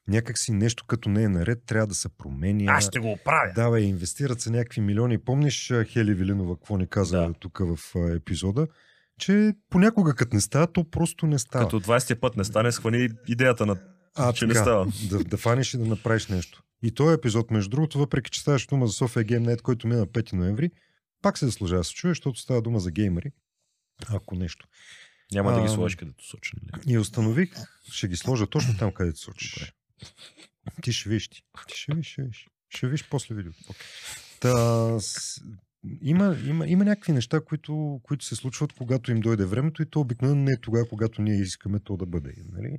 някакси нещо като не е наред, трябва да се променя.
Аз ще го оправя.
Да, бе, инвестират се някакви милиони. Помниш Хели Вилинова, какво ни каза
Да.
тук в епизода? Че понякога като не става, то просто не става.
Като 20 път не стане, схвани идеята на...
а,
че не
така,
става.
Да, да фанеш и да направиш нещо. И този епизод, между другото, въпреки че ставаше дума за София Night, който мина на 5 ноември, пак се заслужава да се чуе, защото става дума за геймери. Ако нещо.
Няма да ги сложиш където сочи. Нали?
И установих, ще ги сложа точно там, където сочиш. Ти ще виж ти. Ти ще виж, ще виж. Ще виж после видеото. Та, с... има, има, има някакви неща, които, които се случват, когато им дойде времето и то обикновено не е тогава, когато ние искаме то да бъде. Нали?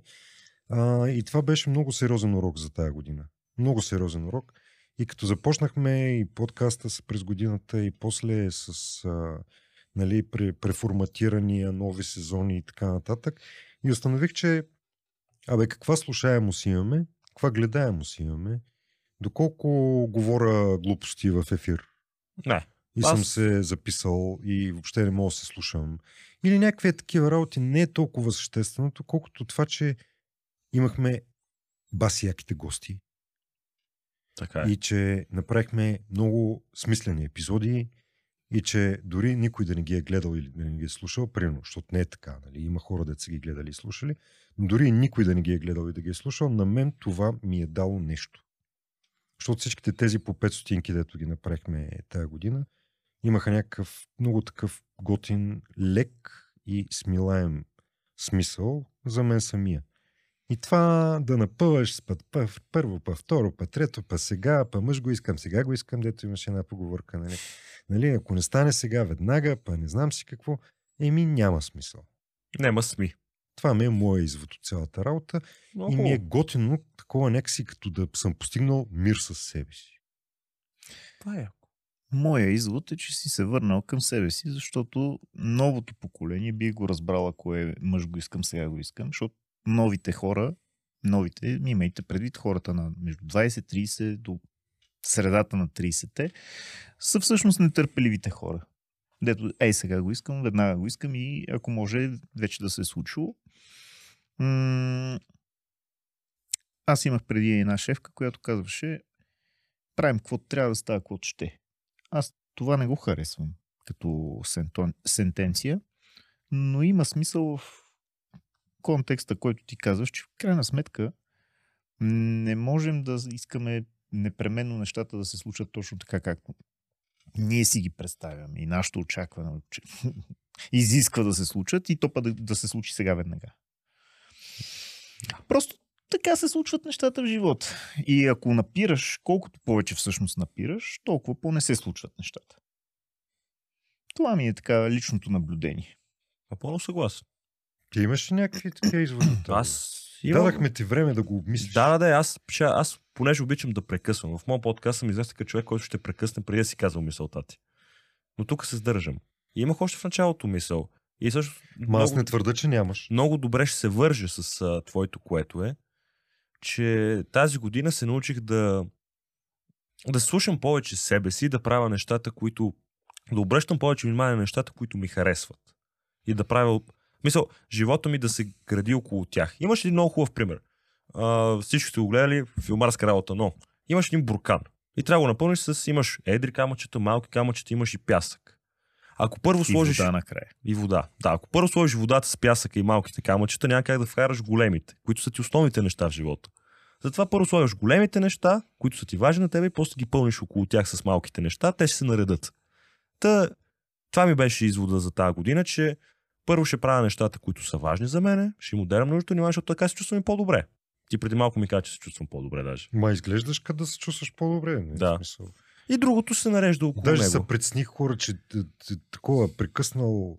А, и това беше много сериозен урок за тая година. Много сериозен урок. И като започнахме и подкаста през годината и после с а, нали, пре, преформатирания, нови сезони и така нататък, и установих, че абе, каква слушаемост имаме, каква гледаемост имаме, доколко говоря глупости в ефир.
Не.
И
Аз-
съм се записал и въобще не мога да се слушам. Или някакви такива работи не е толкова същественото, колкото това, че имахме баси яките гости
Така е.
и че направихме много смислени епизоди и че дори никой да не ги е гледал или да не ги е слушал, примерно, защото не е така, нали? има хора, да са ги гледали и слушали, но дори никой да не ги е гледал и да ги е слушал, на мен това ми е дало нещо. Защото всичките тези по 5 стотинки, дето ги направихме тая година, имаха някакъв много такъв готин, лек и смилаем смисъл за мен самия. И това да напъваш с път, първо, па второ, па трето, па сега, па мъж го искам, сега го искам, дето имаше една поговорка, нали? нали? Ако не стане сега, веднага, па не знам си какво, еми няма смисъл.
Нема сми.
Това ми е моя извод от цялата работа
Много
и ми е готино такова някакси като да съм постигнал мир с себе си.
Това е.
Моя извод е, че си се върнал към себе си, защото новото поколение би го разбрал, ако е мъж го искам, сега го искам, защото новите хора, новите, имайте предвид хората на между 20-30 до средата на 30-те, са всъщност нетърпеливите хора. Дето, ей, сега го искам, веднага го искам и ако може вече да се е случило. Аз имах преди една шефка, която казваше правим каквото трябва да става, каквото ще. Аз това не го харесвам като сентенция, но има смисъл в контекста, който ти казваш, че в крайна сметка не можем да искаме непременно нещата да се случат точно така, както ние си ги представяме и нашето очакване че изисква да се случат и то па да, да се случи сега веднага. Просто така се случват нещата в живота. И ако напираш, колкото повече всъщност напираш, толкова по-не се случват нещата. Това ми е така личното наблюдение.
Напълно съгласен.
Ти имаш ли някакви такива изводи?
Аз имам...
Дадахме ти време да го обмислиш.
Да, да, да. Аз, аз понеже обичам да прекъсвам. В моят подкаст съм известен като човек, който ще прекъсне преди да си казвам мисълта ти. Но тук се сдържам. И имах още в началото мисъл. И също
Ма аз не твърда, че нямаш.
много добре ще се върже с а, твоето, което е, че тази година се научих да да слушам повече себе си, да правя нещата, които да обръщам повече внимание на нещата, които ми харесват. И да правя... Мисъл, живота ми да се гради около тях. Имаш един много хубав пример. А, всички сте го гледали филмарска работа, но имаш един буркан. И трябва да го напълниш с... Имаш едри камъчета, малки камъчета, имаш и пясък. Ако първо сложиш...
И вода накрая.
И вода. Да, ако първо сложиш водата с пясъка и малките камъчета, няма как да вкараш големите, които са ти основните неща в живота. Затова първо слагаш големите неща, които са ти важни на тебе, и после ги пълниш около тях с малките неща, те ще се наредат. Та, това ми беше извода за тази година, че първо ще правя нещата, които са важни за мене, ще им отделям нужното внимание, защото така се чувствам и по-добре. Ти преди малко ми каза, че се чувствам по-добре даже.
Ма изглеждаш като да се чувстваш по-добре. Не?
Да.
В Смисъл.
И другото се нарежда около
Даже
него.
се предсних хора, че такова прекъснал,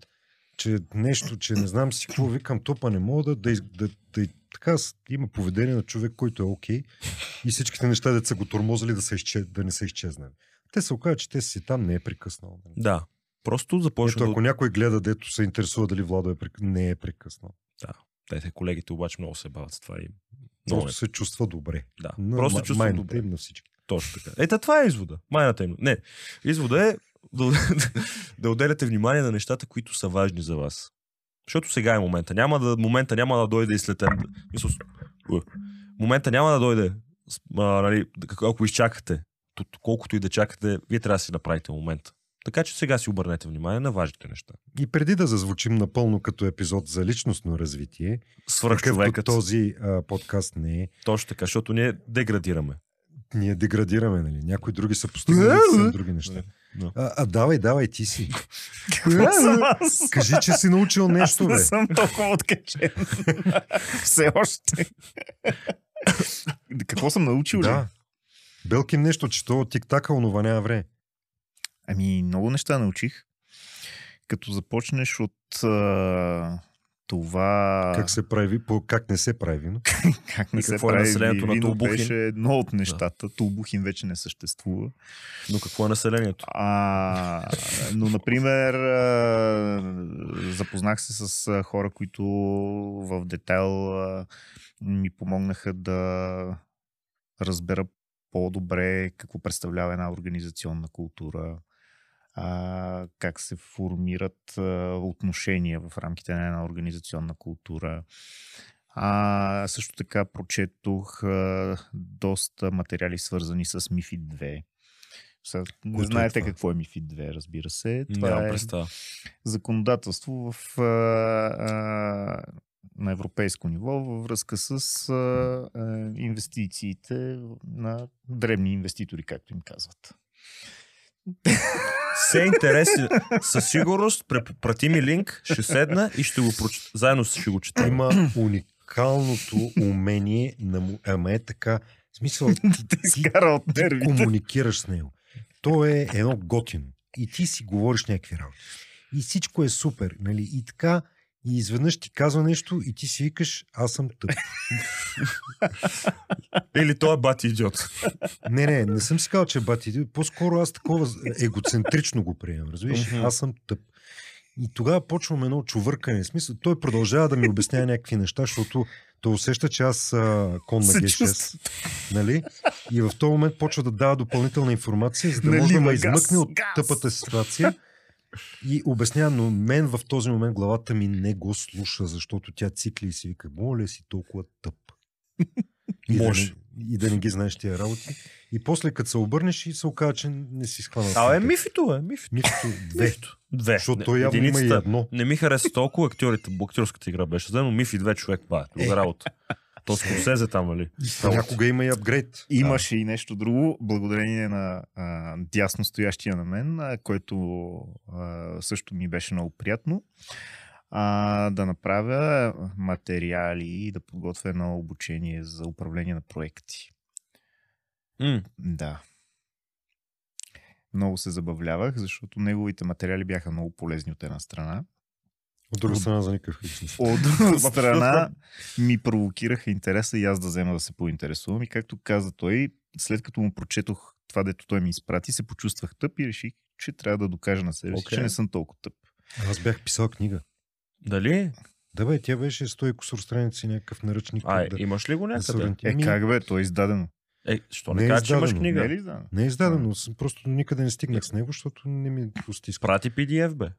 че нещо, че не знам си какво викам, топа не мога да, да, да, да, така има поведение на човек, който е окей и всичките неща, да са го тормозили да, са изчез, да не са изчезнали. Те се оказа, че те си там не е прекъснал. нали?
Да. Просто започна
Ето,
да...
ако някой гледа, дето се интересува дали Владо е прек... не е прекъснал.
Те, те колегите обаче много се бавят с това и
Просто
не
се чувства добре.
Да.
На
Просто чувствам
майната
добре.
им на всички.
Точно така. Ето това е извода. Майната им. Не. Извода е да, да отделяте внимание на нещата, които са важни за вас. Защото сега е момента. Няма да, момента няма да дойде и след... Мисъл, момента няма да дойде. А, нали, ако изчакате, колкото и да чакате, вие трябва да си направите момента. Така че сега си обърнете внимание на важните неща.
И преди да зазвучим напълно като епизод за личностно развитие,
Свръх
какъвто
човекът.
този а, подкаст не е,
Точно така, защото ние деградираме.
ние деградираме, нали? Някои други са постигнали съвсем други неща.
Да.
А, а давай, давай, ти си.
Аз?
Кажи, че си научил
Аз
нещо,
не
бе.
съм толкова откачен. Все още. Какво съм научил ли?
Да. Белким нещо, че то тик-така онова няма време.
Ами, много неща научих. Като започнеш от а, това...
Как се прави, по, как не се прави вино.
как не
И
се
какво е
прави
населението на
вино
Тулбухин?
беше едно от нещата. Тулбухин вече не съществува.
Но какво е населението?
А, но, например, а, запознах се с а, хора, които в детайл а, ми помогнаха да разбера по-добре какво представлява една организационна култура, а, как се формират а, отношения в рамките на една организационна култура. А, също така прочетох а, доста материали свързани с МИФИД 2. Сега, не
е
знаете
това?
какво е МИФИД 2, разбира се. Това
Нямам
е
представа.
законодателство в, а, а, на европейско ниво във връзка с а, а, инвестициите на дребни инвеститори, както им казват.
Все интереси. Със сигурност, препрати ми линк, ще седна и ще го прочета. Заедно ще го четем.
Има уникалното умение на му... Ама е така. В смисъл, ти,
от
ти комуникираш с него. То е едно готино. И ти си говориш някакви работи. И всичко е супер. Нали? И така, и изведнъж ти казва нещо и ти си викаш, аз съм тъп.
Или той е бати идиот.
Не, не, не съм си казал, че е бати. По-скоро аз такова егоцентрично го приемам. Разбираш? Аз съм тъп. И тогава почвам едно чувъркане. Смисъл, той продължава да ми обяснява някакви неща, защото той усеща, че аз а, кон на
Се
Г6.
чувства.
Нали? И в този момент почва да дава допълнителна информация, за да
Налива
може да ме измъкне от
газ.
тъпата ситуация. И обяснява, но мен в този момент главата ми не го слуша, защото тя цикли и си вика, моля си толкова тъп. И
Може.
Да не, и да не ги знаеш тия работи. И после като се обърнеш и се оказа, че не си схванал.
А, е мифито, е, мифито.
Мифито две.
Две.
Защото той явно има и едно.
Не ми хареса толкова актьорите, актьорската игра беше но Мифи две човек, това е друга работа. То Скорсезе там, нали?
Понякога има и апгрейд.
Имаше и нещо друго, благодарение на а, дясно стоящия на мен, а, което а, също ми беше много приятно. А, да направя материали и да подготвя едно обучение за управление на проекти.
М,
Да. Много се забавлявах, защото неговите материали бяха много полезни от една страна.
От друга страна за никакъв хищник.
От друга страна ми провокираха интереса и аз да взема да се поинтересувам. И както каза той, след като му прочетох това, дето той ми изпрати, се почувствах тъп и реших, че трябва да докажа на себе си,
Окей.
че не съм толкова тъп.
Аз бях писал книга.
Дали?
Да бе, тя беше 100 и кусор страници, някакъв наръчник.
А,
да,
имаш ли го
да
някъде?
ориентира.
Е,
Ми,
как бе, то е издадено.
Е, що
Не
не
е
кажа, че имаш книга?
Не е издадено?
Не е издадено, просто никъде не стигнах с него, защото не ми стиска.
Прати PDF, бе.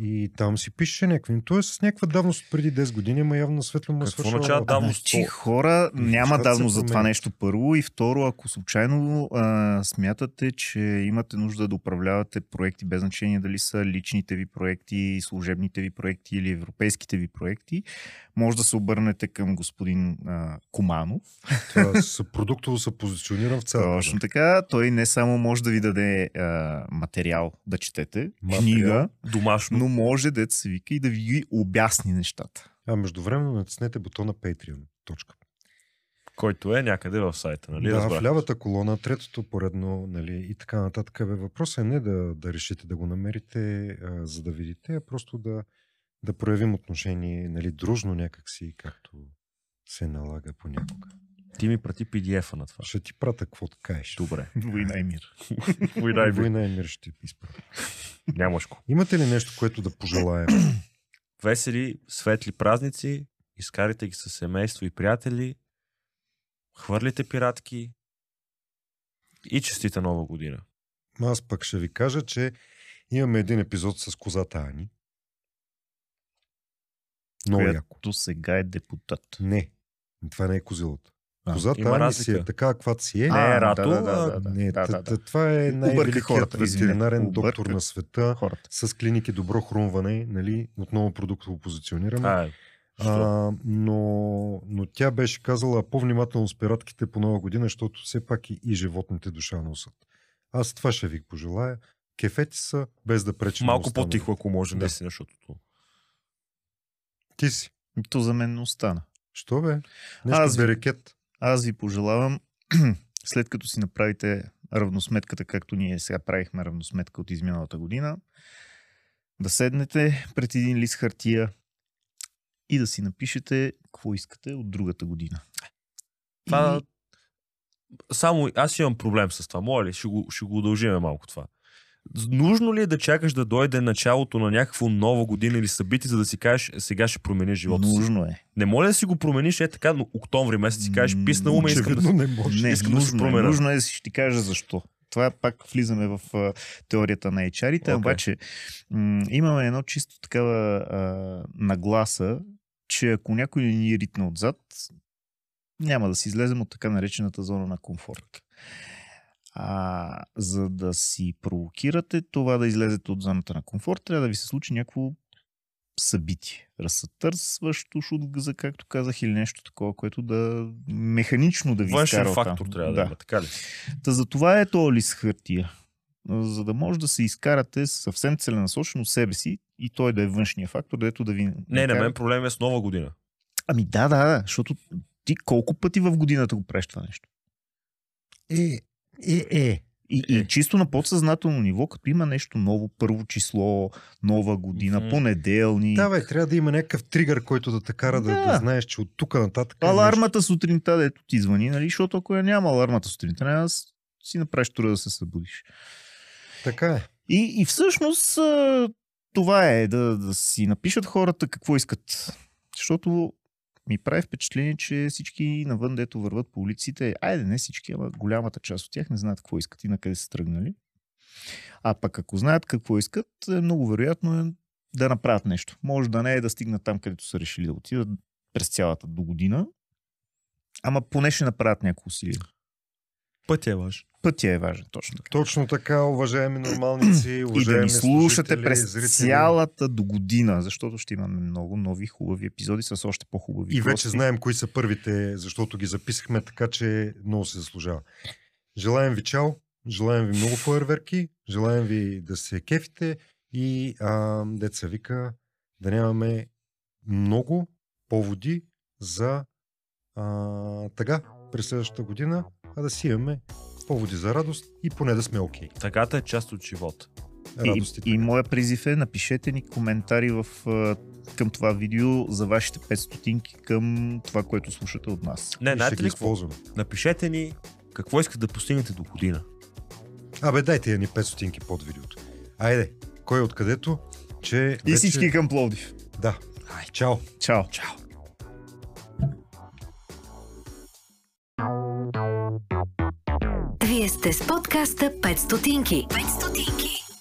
И там си пише някакви. Той е с някаква давност преди 10 години, ама явно светло му е
Какво означава давност?
Значи
то-
хора няма давност за това нещо първо и второ, ако случайно а, смятате, че имате нужда да управлявате проекти, без значение дали са личните ви проекти, служебните ви проекти или европейските ви проекти, може да се обърнете към господин а, Команов.
Това с продуктово се позиционирам в цялата.
Точно така. Той не само може да ви даде а, материал да четете,
Материал.
книга,
Домашно.
Но може да се вика и да ви ги обясни нещата.
А междувременно натиснете бутона Patreon. Точка.
Който е някъде в сайта, нали?
да,
Разбрах.
в лявата колона, третото поредно, нали, и така нататък. Бе, въпросът е не да, да решите да го намерите, а, за да видите, а просто да, да проявим отношение, нали, дружно някакси, както се налага понякога.
Ти ми прати PDF-а на това.
Ще ти прата какво кажеш.
Добре.
Война и мир.
Война
Война и мир ще ти изпрати.
Нямаш го.
Имате ли нещо, което да пожелаем?
Весели, светли празници, изкарайте ги с семейство и приятели, хвърлите пиратки и честита нова година.
Аз пък ще ви кажа, че имаме един епизод с козата Ани. Много
Която
яко.
Сега е депутат.
Не, това не е козилата.
А,
Козата
има
си е така, каквато си е.
Не,
А,
Рато,
да, да, да, да,
Не,
да, да, да.
това е най-великият ветеринарен доктор на света
Хората.
с клиники добро хрумване, нали, отново продуктово позициониране.
А, е.
А, но, но тя беше казала по-внимателно с пиратките по нова година, защото все пак и, и животните душа носят. Аз това ще ви пожелая. Кефети са, без да пречи на
Малко по-тихо, ако може,
Да.
наистина, защото...
Ти си.
То за мен не остана.
Що бе? Нещо
Аз
берекет.
Аз ви пожелавам, след като си направите равносметката, както ние сега правихме равносметка от изминалата година, да седнете пред един лист хартия и да си напишете какво искате от другата година.
Това...
И...
Само аз имам проблем с това. Моля ли, ще го, ще го удължиме малко това. Нужно ли е да чакаш да дойде началото на някакво нова година или събитие, за да си кажеш, «Е, сега ще промениш живота си?
Нужно е.
Не моля да си го промениш е така, но октомври месец си кажеш, писна ме, искам да
не може.
Не,
искам да се
нужно, е,
променя.
нужно е да си ще ти кажа защо. Това пак влизаме в а, теорията на HR-ите,
Окей.
обаче м- имаме едно чисто такава а, нагласа, че ако някой ни ритне отзад, няма да си излезем от така наречената зона на комфорт. А, за да си провокирате това да излезете от зоната на комфорт, трябва да ви се случи някакво събитие. Разсътърсващо шутгъза, както казах, или нещо такова, което да механично да ви
Външен
изкара
фактор трябва да, има, така ли?
Та за това е то лист хартия. За да може да се изкарате съвсем целенасочено себе си и той да е външния фактор, дето да ви...
Не, на
накара-
мен проблем е с нова година.
Ами да, да, да, защото ти колко пъти в годината го правиш това нещо?
Е, е, е.
И, и чисто на подсъзнателно ниво, като има нещо ново, първо число, нова година,
Мгм.
понеделник,
Да, бе, трябва да има някакъв тригър, който да те кара да, да.
Да.
знаеш, че от тук нататък. е
алармата сутринта, дето ти звъни, нали? Защото ако я няма алармата сутринта, няма си направиш труда да се събудиш.
нещо. Така е.
И, и всъщност това е да, да си напишат хората какво искат. Защото ми прави впечатление, че всички навън, дето върват по улиците, айде не всички, ама голямата част от тях не знаят какво искат и на къде са тръгнали. А пък ако знаят какво искат, е много вероятно е да направят нещо. Може да не е да стигнат там, където са решили да отидат през цялата до година, ама поне ще направят някакво усилие.
Пътя е важен.
Пътя е важен, точно така.
Точно така, уважаеми нормалници,
и
уважаеми
да ни слушате през
зрители.
цялата до година, защото ще имаме много нови хубави епизоди с още по-хубави
И вече
гости.
знаем кои са първите, защото ги записахме, така че много се заслужава. Желаем ви чао, желаем ви много фойерверки, желаем ви да се кефите и а, деца вика да нямаме много поводи за а, тъга през следващата година, а да си имаме поводи за радост и поне да сме окей.
Тъгата е част от живота.
Радост
И, и моя призив е, напишете ни коментари в, към това видео за вашите 5 стотинки към това, което слушате от нас.
Не, знаете
ги
ли какво?
използваме.
Напишете ни какво искате да постигнете до година.
Абе, дайте ни 5 стотинки под видеото. Айде, кой е откъдето, че
И
вече...
всички към Пловдив.
Да. Ай, чао.
Чао!
Чао!
Вие сте с подкаста 5 стотинки. 5 стотинки.